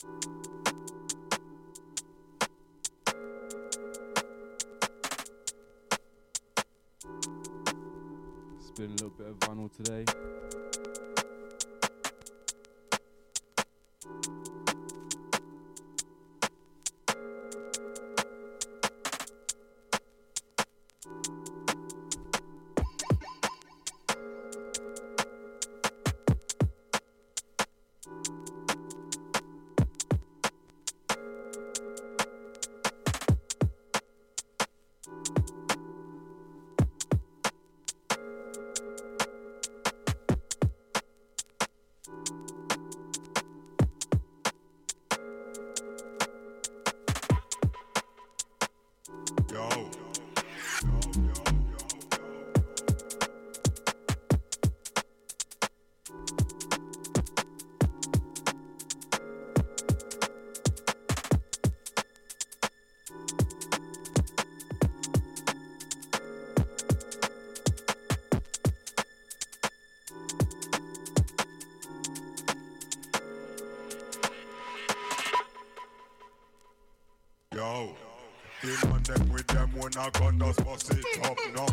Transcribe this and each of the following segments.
Spin a little bit of vinyl today. A gun just bust it up now.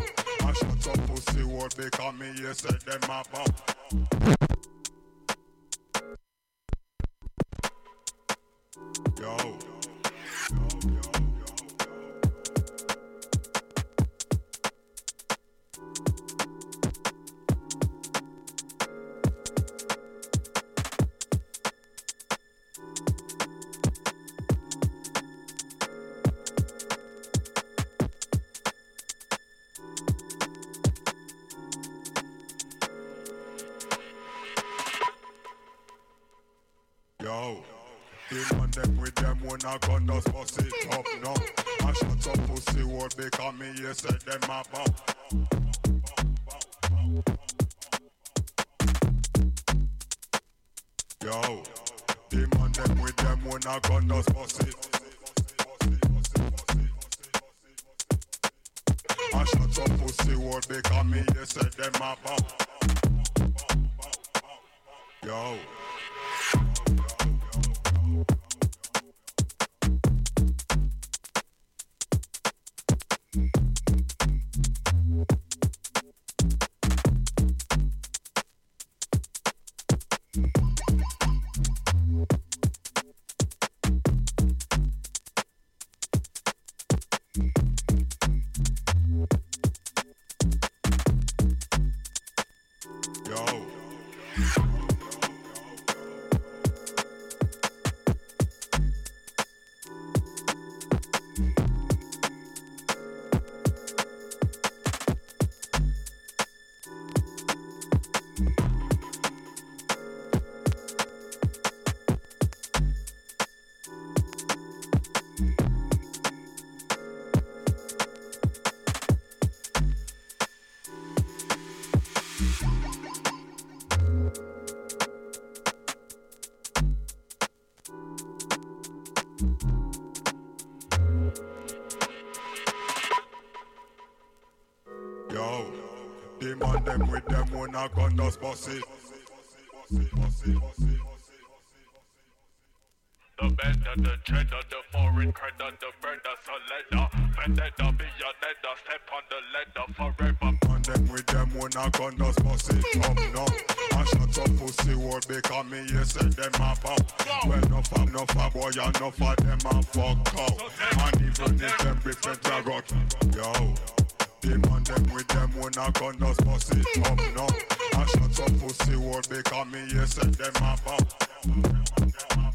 I shut up pussy word because me you said them a a gun just bust it. The better the cheddar, the foreign credit, the bread, that's a leather. Vendetta be a leather, step on the leather forever. And them with them when a gun just bust it up now. I shut up pussy word because me you said them a bump. Well enough of enough of boy enough of them a fuck out. And even if them be fed rock, yo. Demon them with them when a gun just bust it up now. I shut up pussy word because me you said them a bump.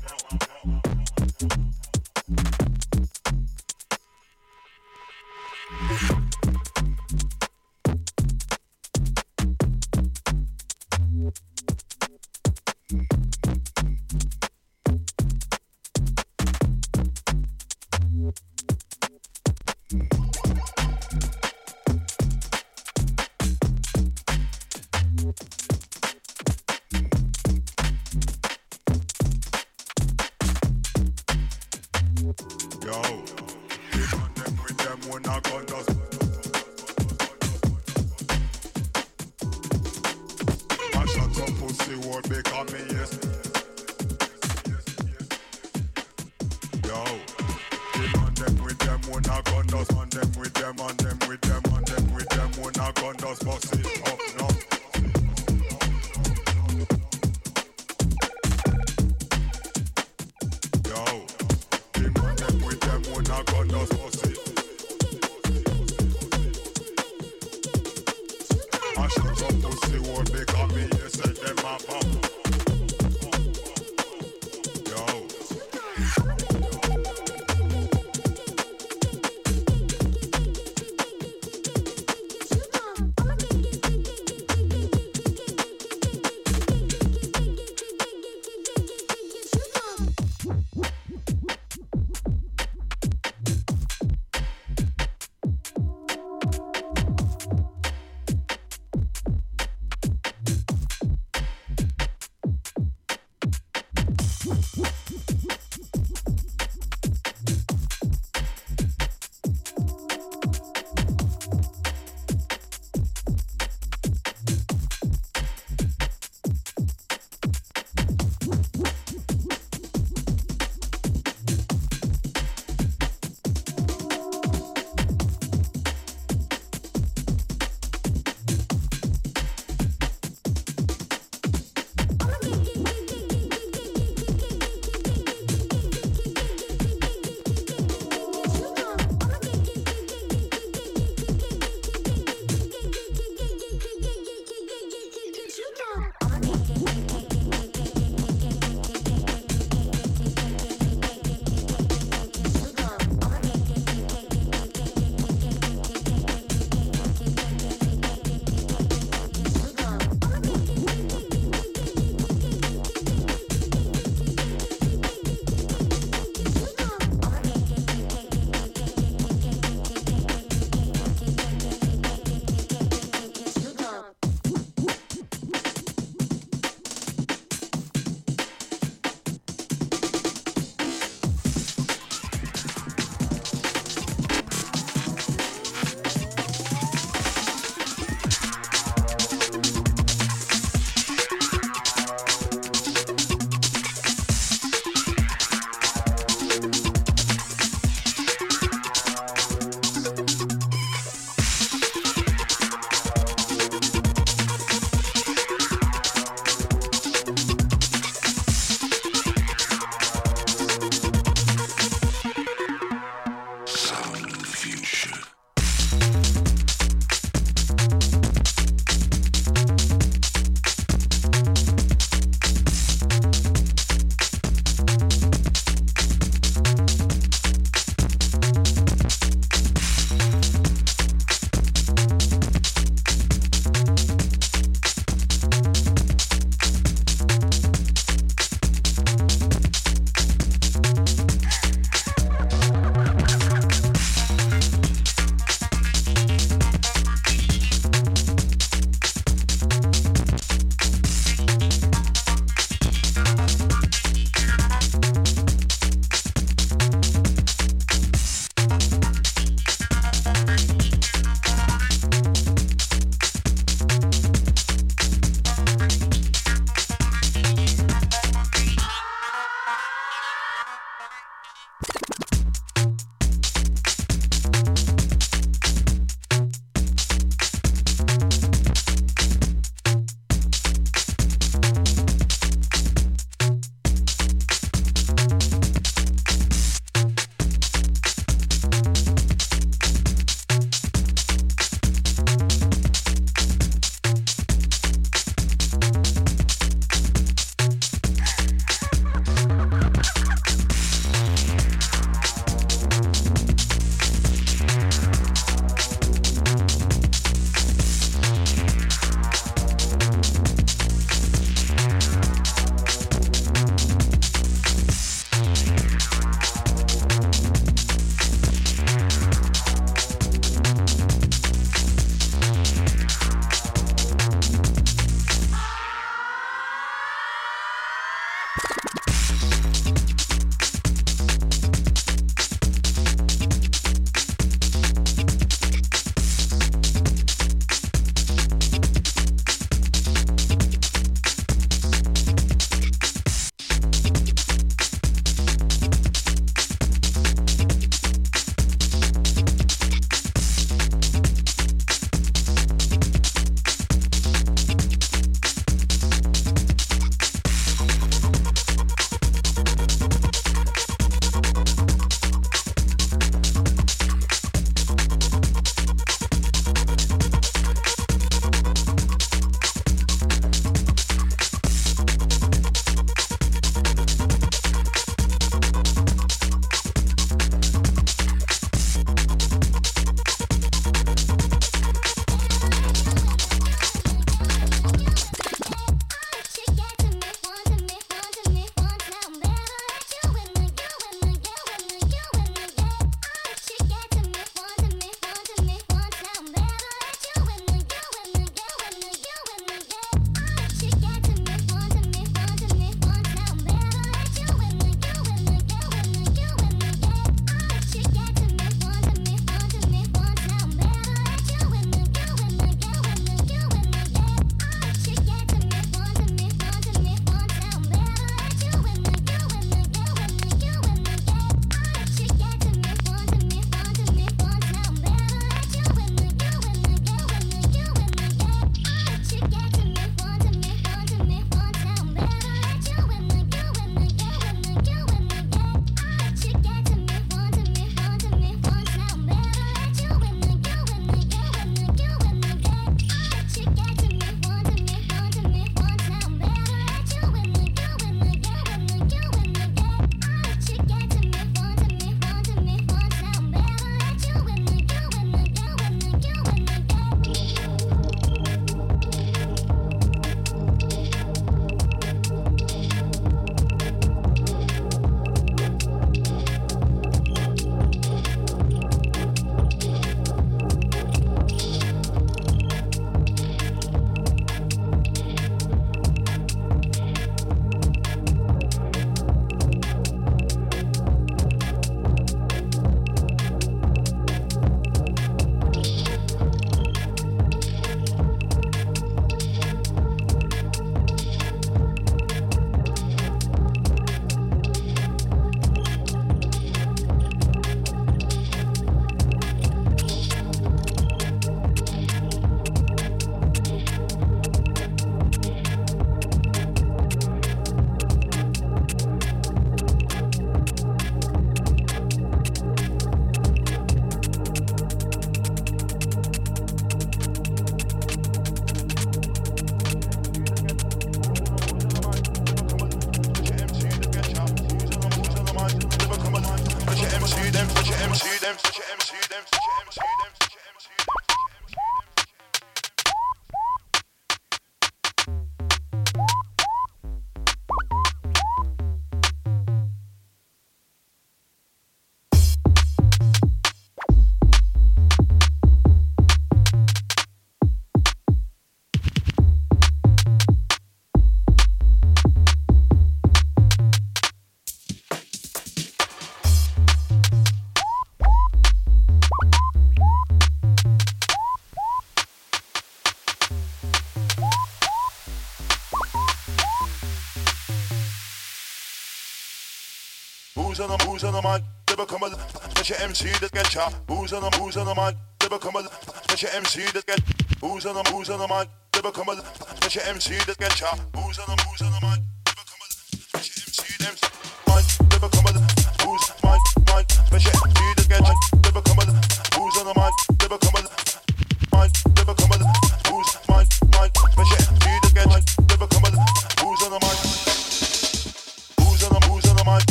on the booze on the mic, never come alive. Special MC that get shot. Booze on the booze on the mic, never come alive. Special MC that get booze on the booze on the mic, never come alive. Special MC that get shot.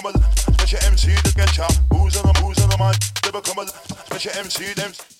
become a special MC to get ya. Who's on the who's on the mic to become a special MC? Them.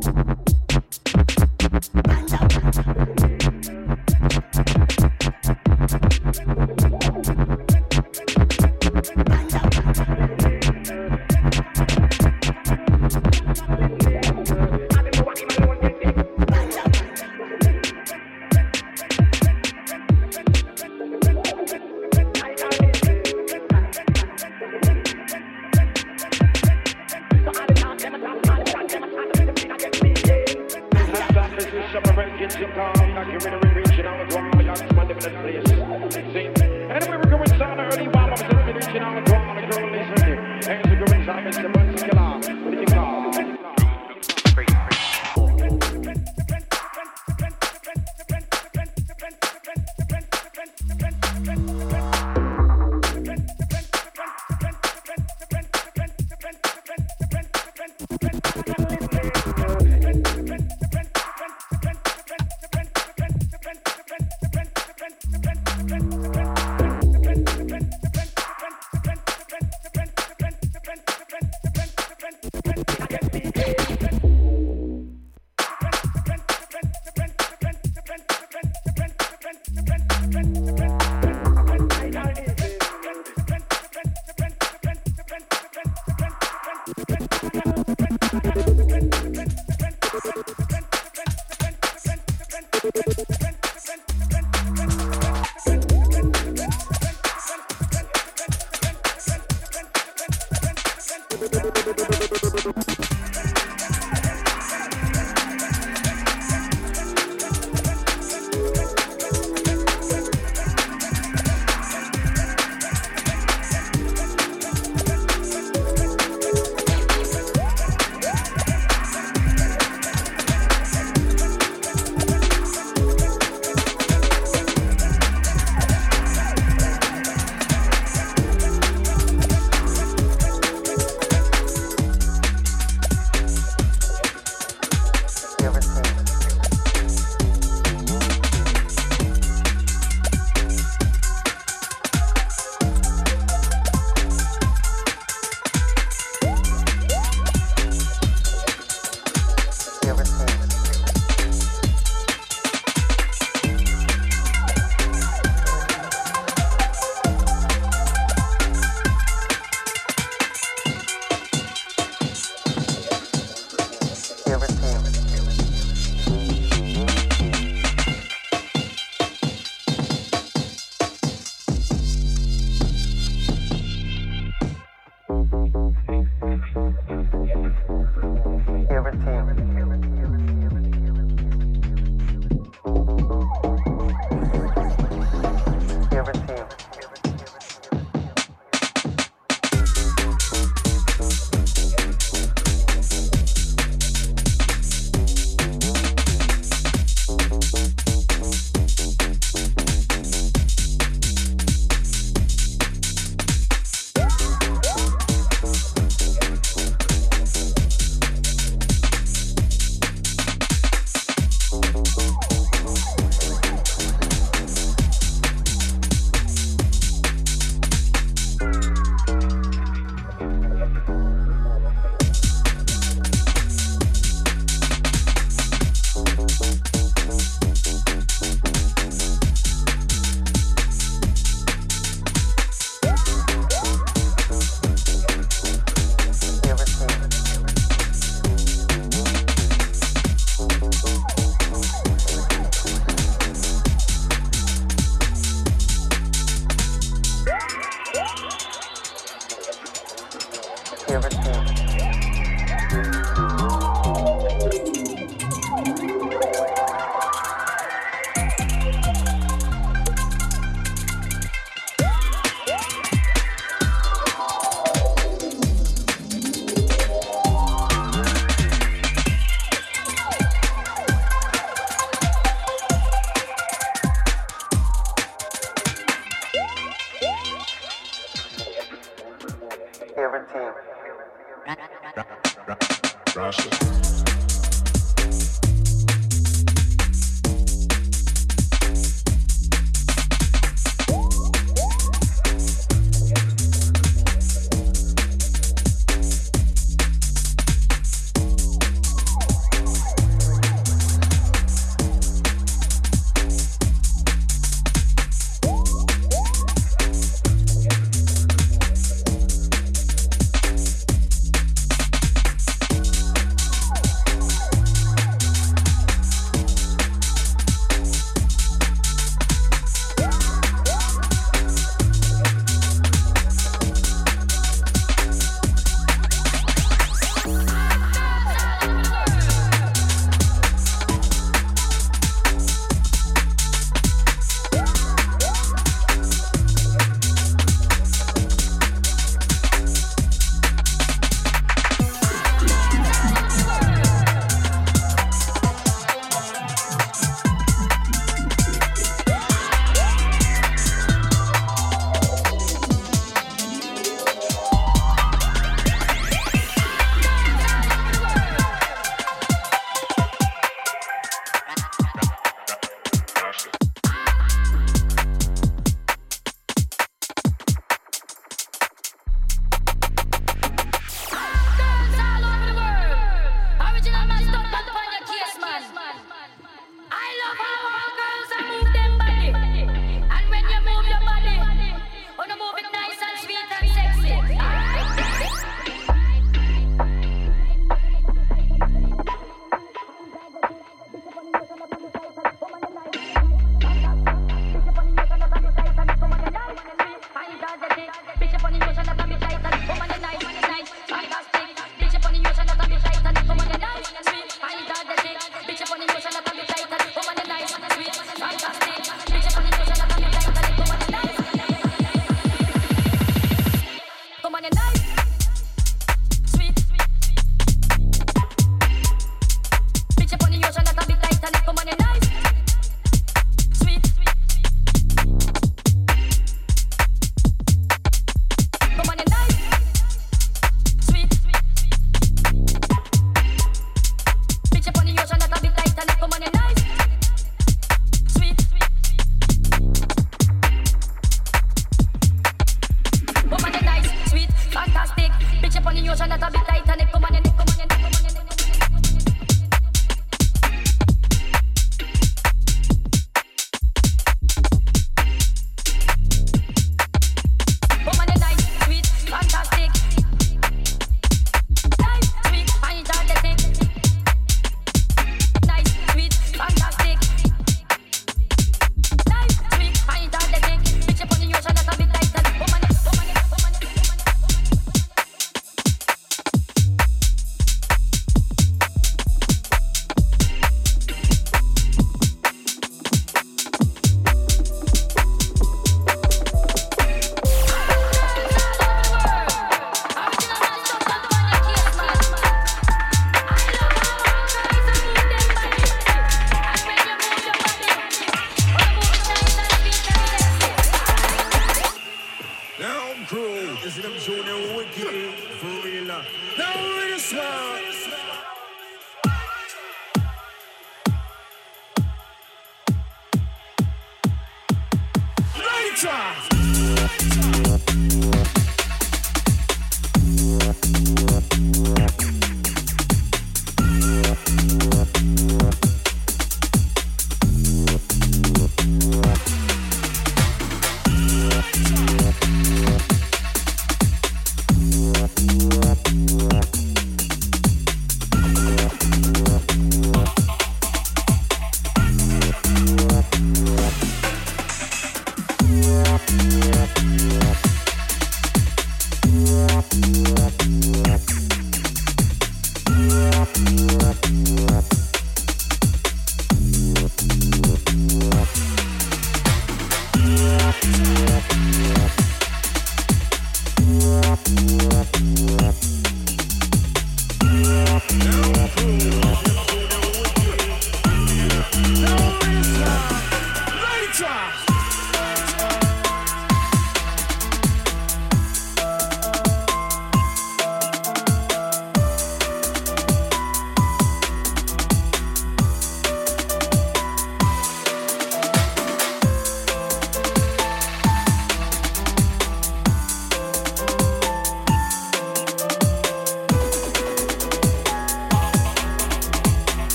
Thank you.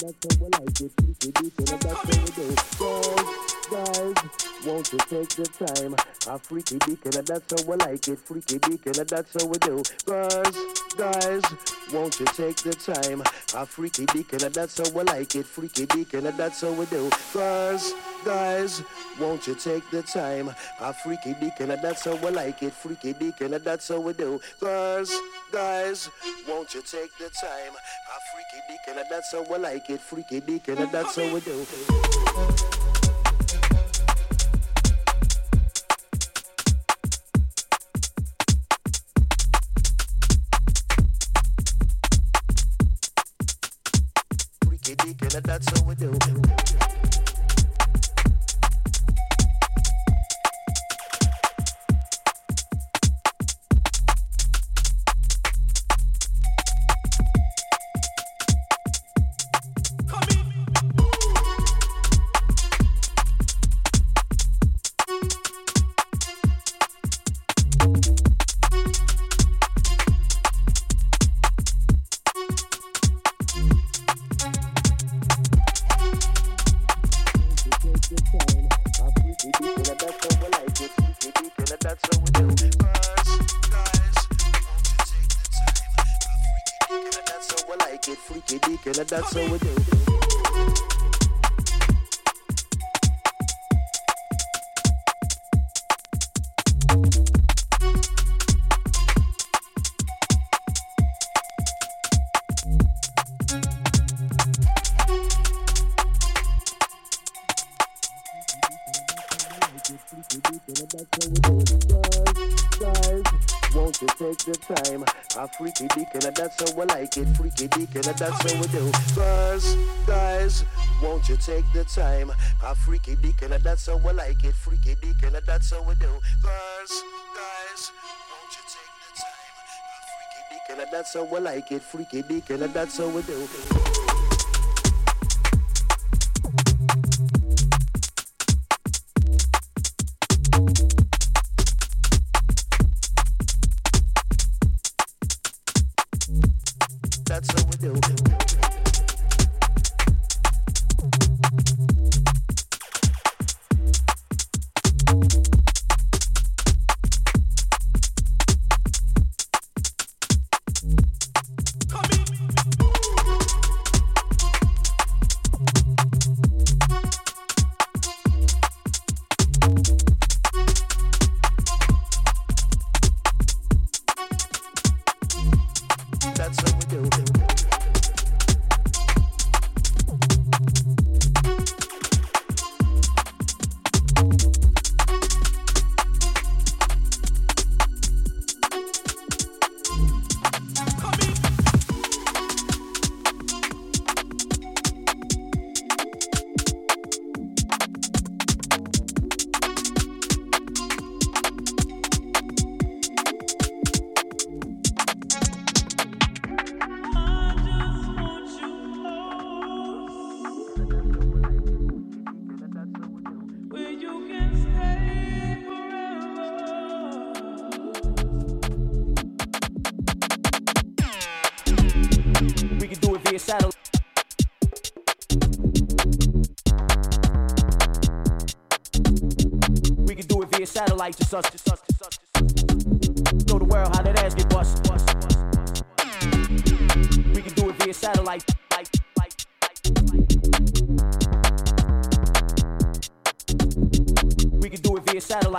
That's how we like it. Freaky deep, and that's how we do. Guys, won't you take the time? A freaky and that's how we like it. Freaky and that's how we do. Girls, guys, won't you take the time? A freaky and that's how we like it. Freaky and that's how we do. Girls, guys, won't you take the time? A freaky dick and that's how we like it. Freaky dick and that's how we do. Girls, guys, won't you take the time? A freaky dick and that's how we like it. Freaky dick and that's how we do. Freaky dick and that's how we do. It. Freaky dick and that's how we do. Girls, guys, won't you take the time? A freaky dick and that's how we like it. Freaky dick and that's how we do. Girls, guys, won't you take the time? A freaky dick and that's how we like it. Freaky dick and that's how we do.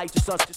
Just us.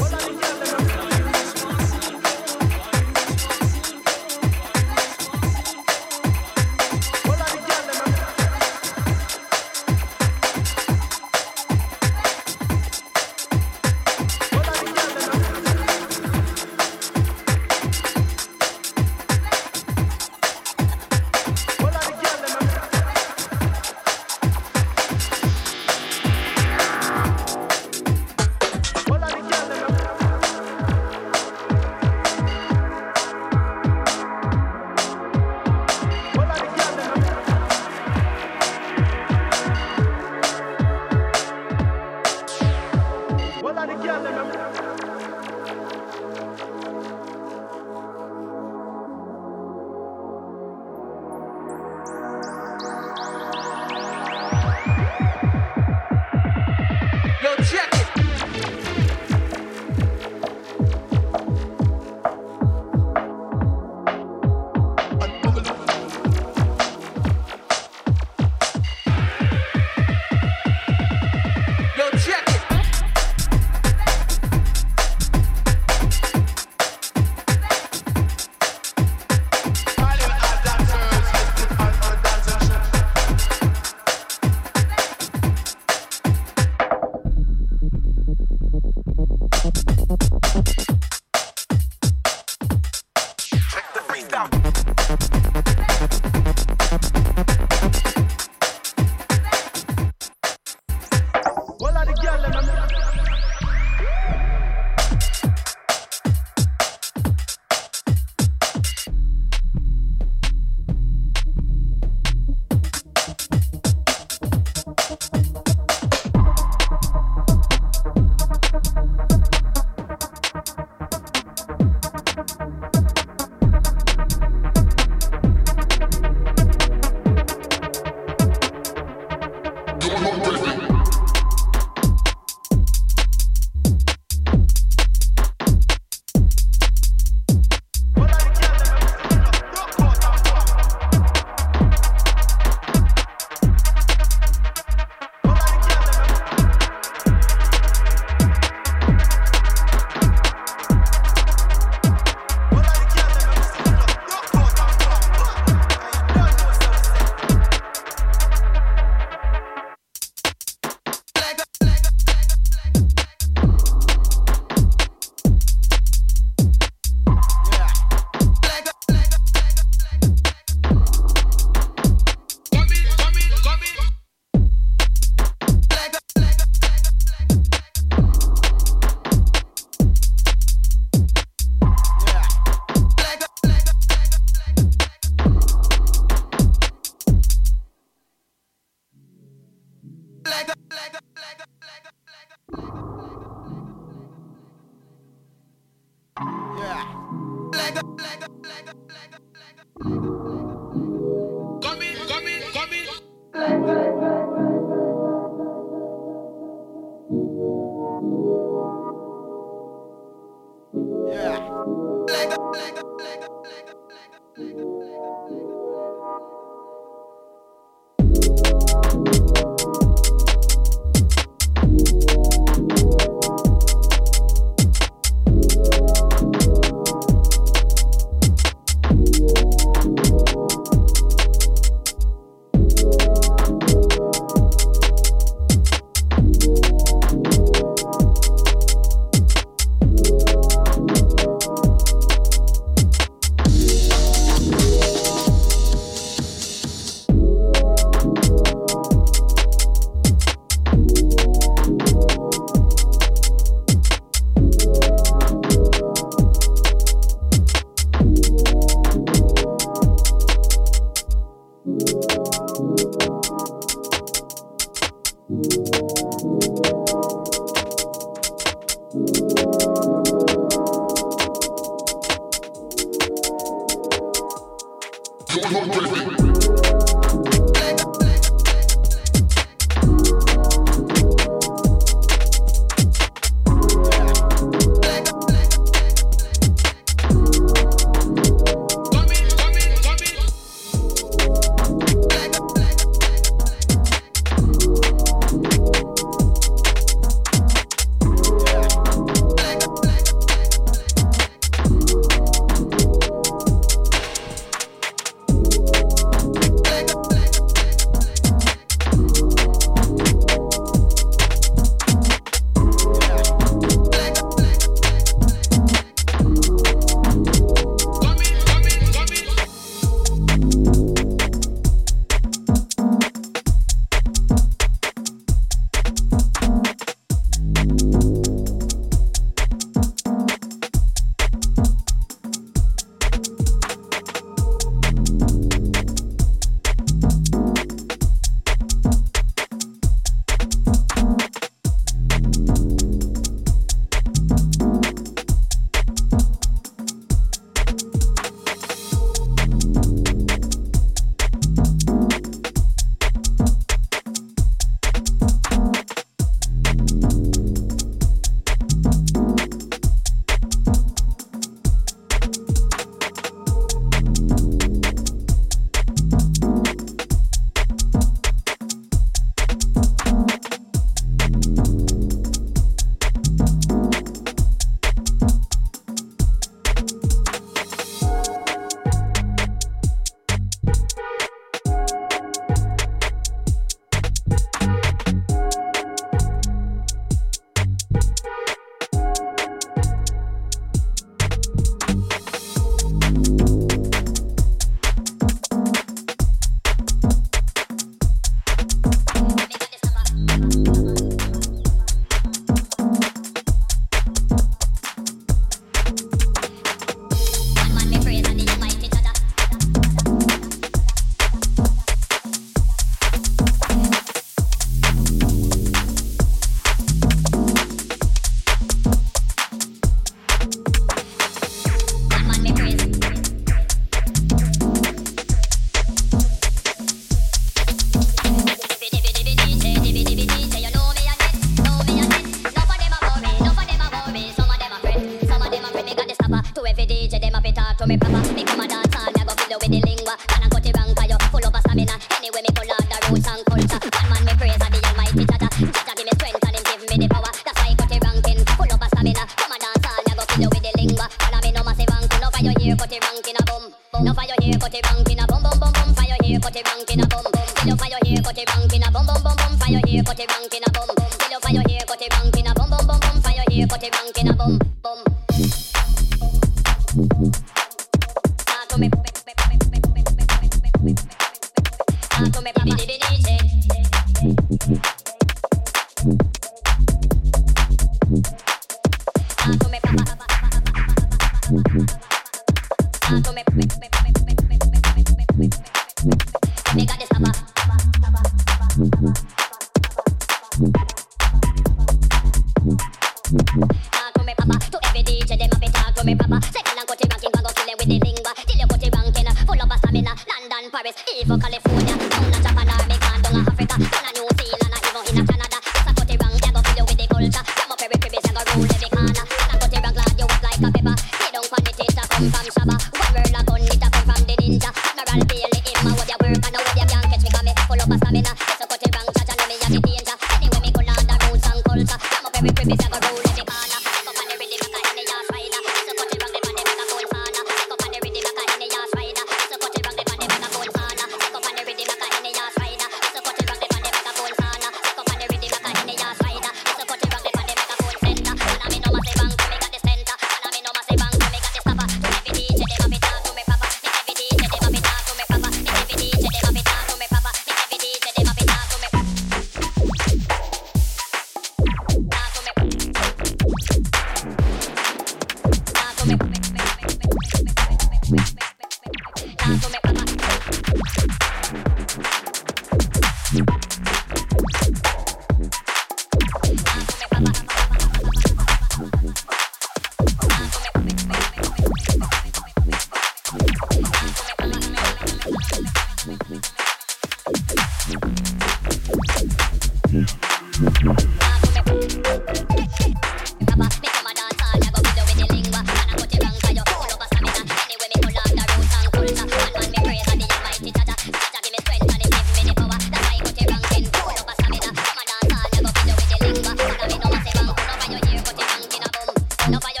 One thing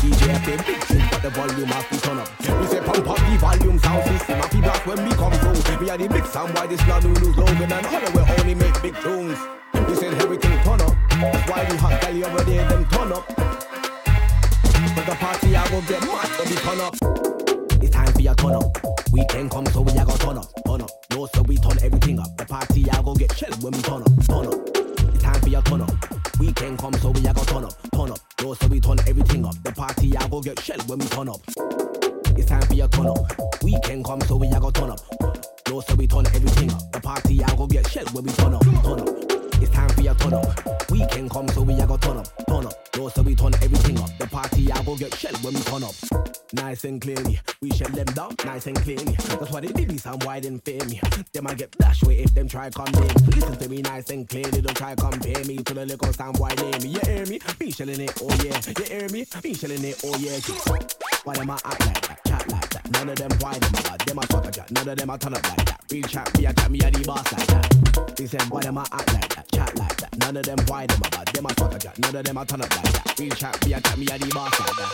DJ FM big tune, but the volume have to turn up. We say pump up the volume sound system, happy back when we come through. We are the big sound, why this land we lose Logan and Hollow, we only make big tunes. We say everything turn up, why we hot guy over there, them turn up. But the party I go get mad, so we turn up. It's time for your turn up. We can come, so we are gonna turn up, turn up. No, so we turn everything up. The party I go get chill when we turn up, turn up. It's time for your turn up. We can come, so we a go turn up, turn up. Yo, so we turn everything up. The party I go get shell when we turn up. It's time for your turn up. We can come, so we a go turn up. Yo, so we turn everything up. The party I go get shell when we turn up, turn up. It's time for your turn up. Weekend come, so we a go turn up, turn up. Yo, so we turn everything up. The party I go get shelled when we turn up. Nice and clearly, we shut them down, nice and clearly. That's why they did this and why didn't fear me. Them I get dash way if them try come me. Listen to me nice and clearly, don't try compare me to the little sound boy near me. You hear me? Be shelling it, oh yeah. You hear me? Be shelling it, oh yeah. Why them I act like that, like that? None of them them bad, them a sort of chat. None of them a turn up like that. Real chat, me a chat, me a the boss like that. They said why them I act like that, chat like that. None of them a bad, them a sort of chat. None of them a turn up like that. Real chat, me a chat, me a the boss like that.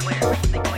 Don't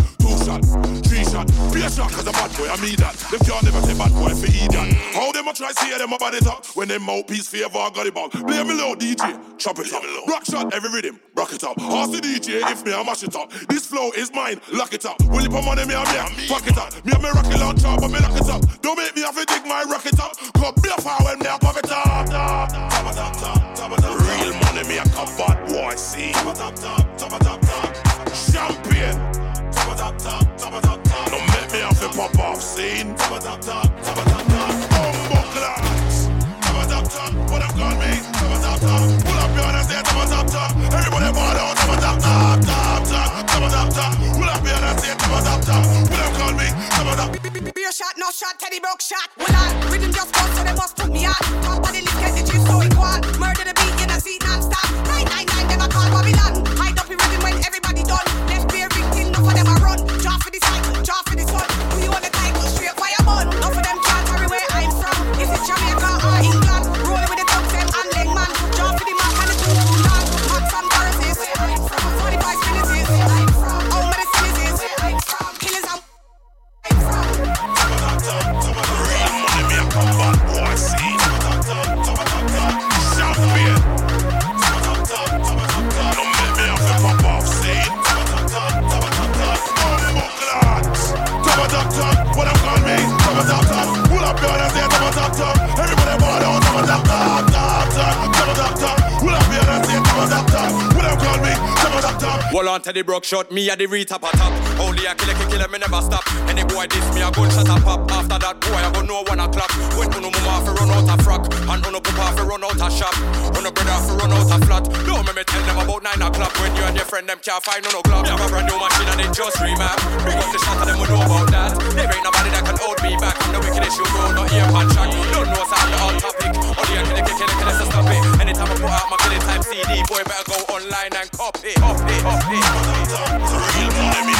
Shot, three shot, be a shot cause a bad boy, I mean that. Them can't never say bad boy for idiot. How them a try see them about it up when them mouthpiece favor got it ball. Play me low, DJ, chop it up. Rock shot, every rhythm, rock it up. Ask the DJ if me I mash it up. This flow is mine, lock it up. Will you put money me and me, fuck it up. Me and me rocket launcher, but me lock it up. Don't make me have to dig my rocket up. Cause be a fire when me I pop it up. Real money me a come bad boy, see. Champion. Don't make me have to pop off scene. Bumbo class. What them call me? Pull up your hand and say top. Everybody ball out. Top, top, top, top. Pull up your hand and say top, top, top. What me? Top, top. Be a shot, no shot, Teddy broke shot. Well, I rhythm just go, so they must put me the broke shot, me a the retap a top. Only a killer, killer, me never stop. Any boy this me a gunshot a pop. After that boy, I go no one a clap. When uno mama fi run out a frock, and uno papa fi run out a shop, uno brother fi run out a flat. Don't make me tell them about nine o'clock when you and your friend them can't find no no club. Have a brand new machine and it just remap. Big up the shot of them, we know about that. There ain't nobody the wicked issue, roll, not here punch track. Don't know what's happening on hot topic. Only I can kick it, can so stop it. Anytime I put out my killing time CD, boy, better go online and copy. Copy, copy. copy.